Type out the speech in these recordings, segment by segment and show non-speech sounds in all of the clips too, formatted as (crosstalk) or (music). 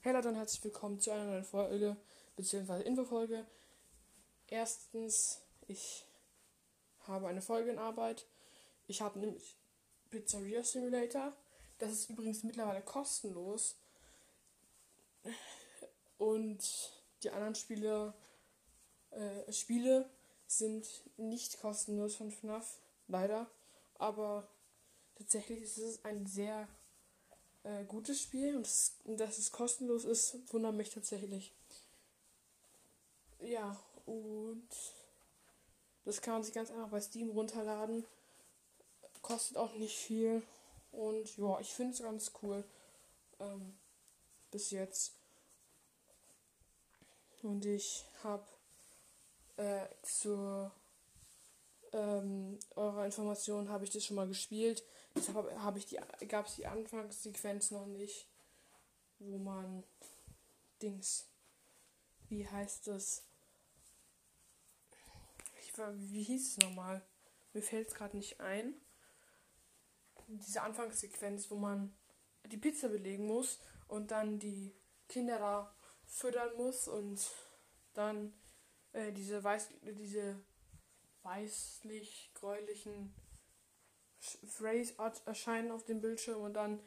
Hey Leute und herzlich willkommen zu einer neuen Folge, beziehungsweise Infofolge. Erstens, ich habe eine Folge in Arbeit. Ich habe nämlich Pizzeria Simulator. Das ist übrigens mittlerweile kostenlos. Und die anderen Spiele, äh, Spiele sind nicht kostenlos von FNAF, leider. Aber tatsächlich ist es ein sehr äh, gutes Spiel und, das, dass es kostenlos ist, wundert mich tatsächlich. Ja, und das kann man sich ganz einfach bei Steam runterladen. Kostet auch nicht viel. Und ja, ich finde es ganz cool. Ähm, bis jetzt. Und ich habe äh, zur ähm, eurer Information habe ich das schon mal gespielt. Deshalb habe ich die, gab es die Anfangssequenz noch nicht, wo man Dings, wie heißt es? Ich, wie hieß es nochmal? Mir fällt es gerade nicht ein. Diese Anfangssequenz, wo man die Pizza belegen muss und dann die Kinder da füttern muss und dann äh, diese weiß diese weißlich-gräulichen Phrase erscheinen auf dem Bildschirm und dann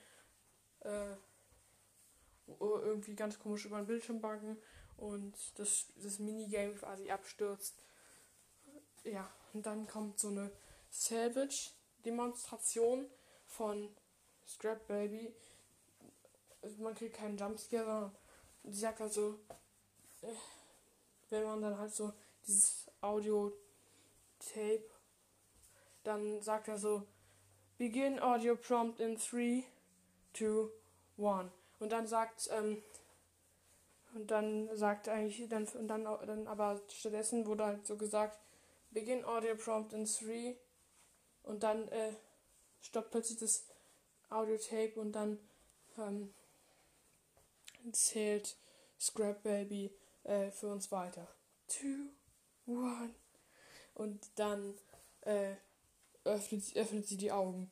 äh, irgendwie ganz komisch über den Bildschirm backen und das, das Minigame quasi abstürzt. Ja, und dann kommt so eine Salvage-Demonstration von Scrap Baby. Also man kriegt keinen Jumpscare, sondern sie sagt so, äh, wenn man dann halt so dieses Audio-Tape, dann sagt er so, Begin Audio Prompt in 3, 2, 1. Und dann sagt, ähm, und dann sagt eigentlich, dann, und dann, dann aber stattdessen wurde halt so gesagt, Begin Audio Prompt in 3 und dann äh, stoppt plötzlich das Audio-Tape und dann ähm, zählt Scrap Baby äh, für uns weiter. 2, 1. Und dann äh, öffnet, öffnet sie die Augen.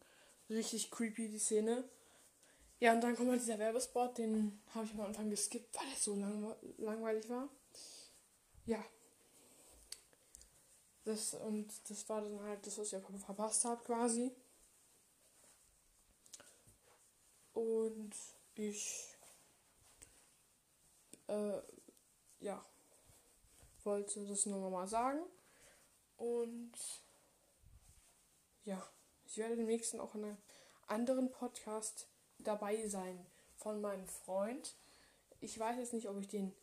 Richtig creepy, die Szene. Ja, und dann kommt halt dieser Werbespot, den habe ich am Anfang geskippt, weil er so lang, langweilig war. Ja. Das, und das war dann halt das, was ich verpasst habe, quasi. Und ich äh, ja, wollte das nur mal sagen. Und ja, ich werde demnächst auch in einem anderen Podcast dabei sein von meinem Freund. Ich weiß jetzt nicht, ob ich den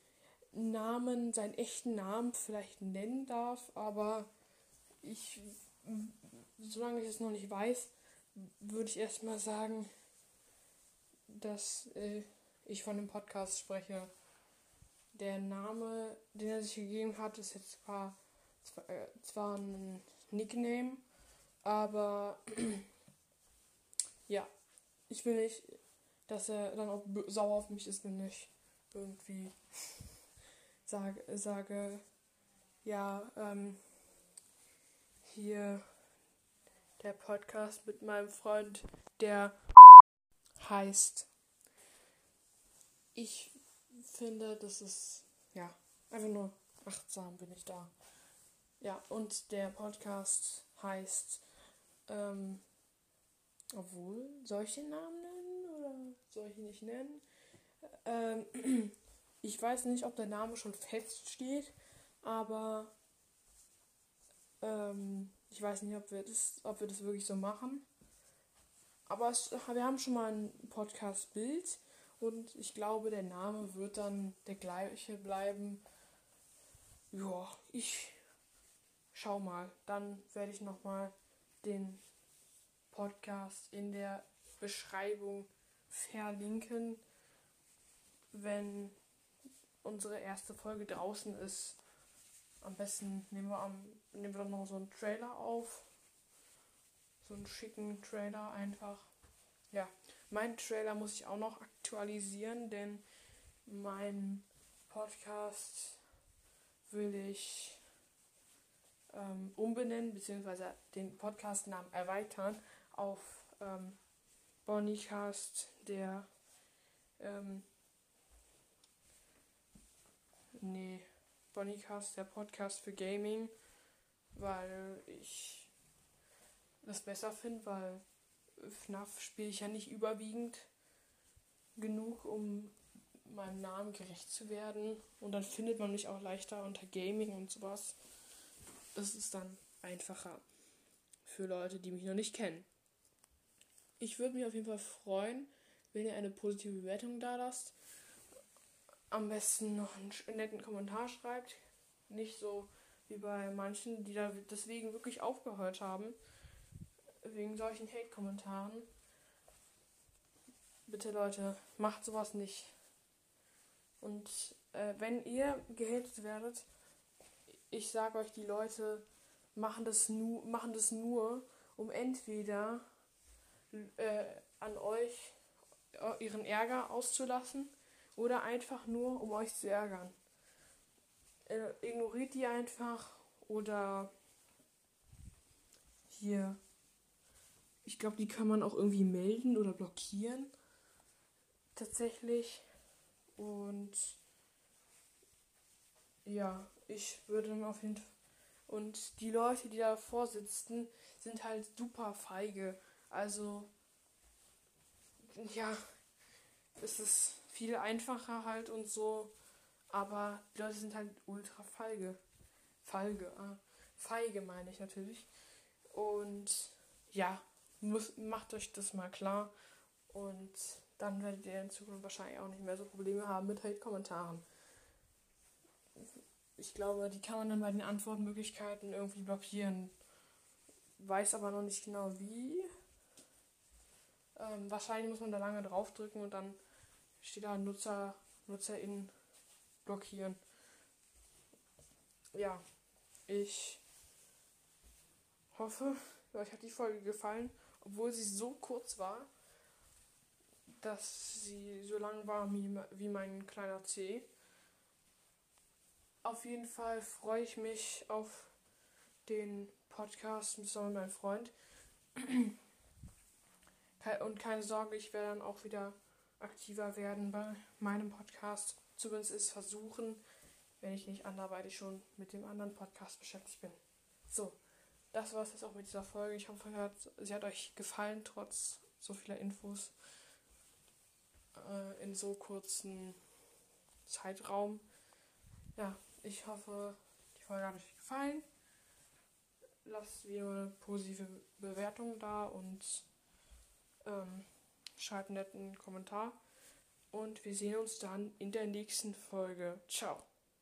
Namen, seinen echten Namen vielleicht nennen darf, aber ich, solange ich es noch nicht weiß, würde ich erstmal sagen, dass äh, ich von dem Podcast spreche. Der Name, den er sich gegeben hat, ist jetzt zwar, zwar, äh, zwar ein Nickname, aber (clears throat) ja, ich will nicht, dass er dann auch sauer auf mich ist, wenn ich irgendwie (laughs) sage, sage ja, ähm, hier der Podcast mit meinem Freund, der (laughs) heißt. Ich finde, das ist, ja, einfach nur achtsam bin ich da. Ja, und der Podcast heißt ähm, obwohl, soll ich den Namen nennen oder soll ich ihn nicht nennen? Ähm, (clears throat) ich weiß nicht, ob der Name schon feststeht, aber ähm, ich weiß nicht, ob wir das, ob wir das wirklich so machen. Aber es, wir haben schon mal ein Podcast-Bild und ich glaube, der Name wird dann der gleiche bleiben. Ja, ich schau mal. Dann werde ich nochmal den Podcast in der Beschreibung verlinken, wenn unsere erste Folge draußen ist. Am besten nehmen wir, am, nehmen wir noch so einen Trailer auf. So einen schicken Trailer einfach. Ja, mein Trailer muss ich auch noch aktualisieren, denn mein Podcast will ich ähm, umbenennen, beziehungsweise den Podcast-Namen erweitern auf ähm, Bonnycast, der ähm, Bonnycast, der Podcast für Gaming, weil ich das besser finde, weil FNAF spiele ich ja nicht überwiegend genug, um meinem Namen gerecht zu werden. Und dann findet man mich auch leichter unter Gaming und sowas. Das ist dann einfacher für Leute, die mich noch nicht kennen. Ich würde mich auf jeden Fall freuen, wenn ihr eine positive Bewertung da lasst. Am besten noch einen netten Kommentar schreibt. Nicht so wie bei manchen, die da deswegen wirklich aufgehört haben. Wegen solchen Hate-Kommentaren. Bitte Leute, macht sowas nicht. Und äh, wenn ihr gehatet werdet, ich sage euch, die Leute machen das, nu machen das nur, um entweder äh, an euch äh, ihren Ärger auszulassen oder einfach nur, um euch zu ärgern. Äh, ignoriert die einfach oder hier. Ich glaube, die kann man auch irgendwie melden oder blockieren. Tatsächlich. Und ja, ich würde auf jeden Fall. Und die Leute, die davor sitzen, sind halt super feige. Also, ja, es ist viel einfacher halt und so. Aber die Leute sind halt ultra feige. Feige, ah, feige meine ich natürlich. Und ja, muss, macht euch das mal klar. Und dann werdet ihr in Zukunft wahrscheinlich auch nicht mehr so Probleme haben mit Hate-Kommentaren. Ich glaube, die kann man dann bei den Antwortmöglichkeiten irgendwie blockieren. Weiß aber noch nicht genau wie. Ähm, wahrscheinlich muss man da lange draufdrücken und dann steht da Nutzer, NutzerInnen blockieren. Ja, ich hoffe, euch hat die Folge gefallen, obwohl sie so kurz war dass sie so lang war wie, wie mein kleiner C. Auf jeden Fall freue ich mich auf den Podcast mit meinem Freund. (clears throat) Und keine Sorge, ich werde dann auch wieder aktiver werden bei meinem Podcast. Zumindest es versuchen, wenn ich nicht anderweitig schon mit dem anderen Podcast beschäftigt bin. So, das war es jetzt auch mit dieser Folge. Ich hoffe, sie hat euch gefallen, trotz so vieler Infos äh, in so kurzen Zeitraum. Ja, ich hoffe, die Folge hat euch gefallen. Lasst mir eine positive Bewertung da und ähm, schreibt einen netten Kommentar. Und wir sehen uns dann in der nächsten Folge. Ciao.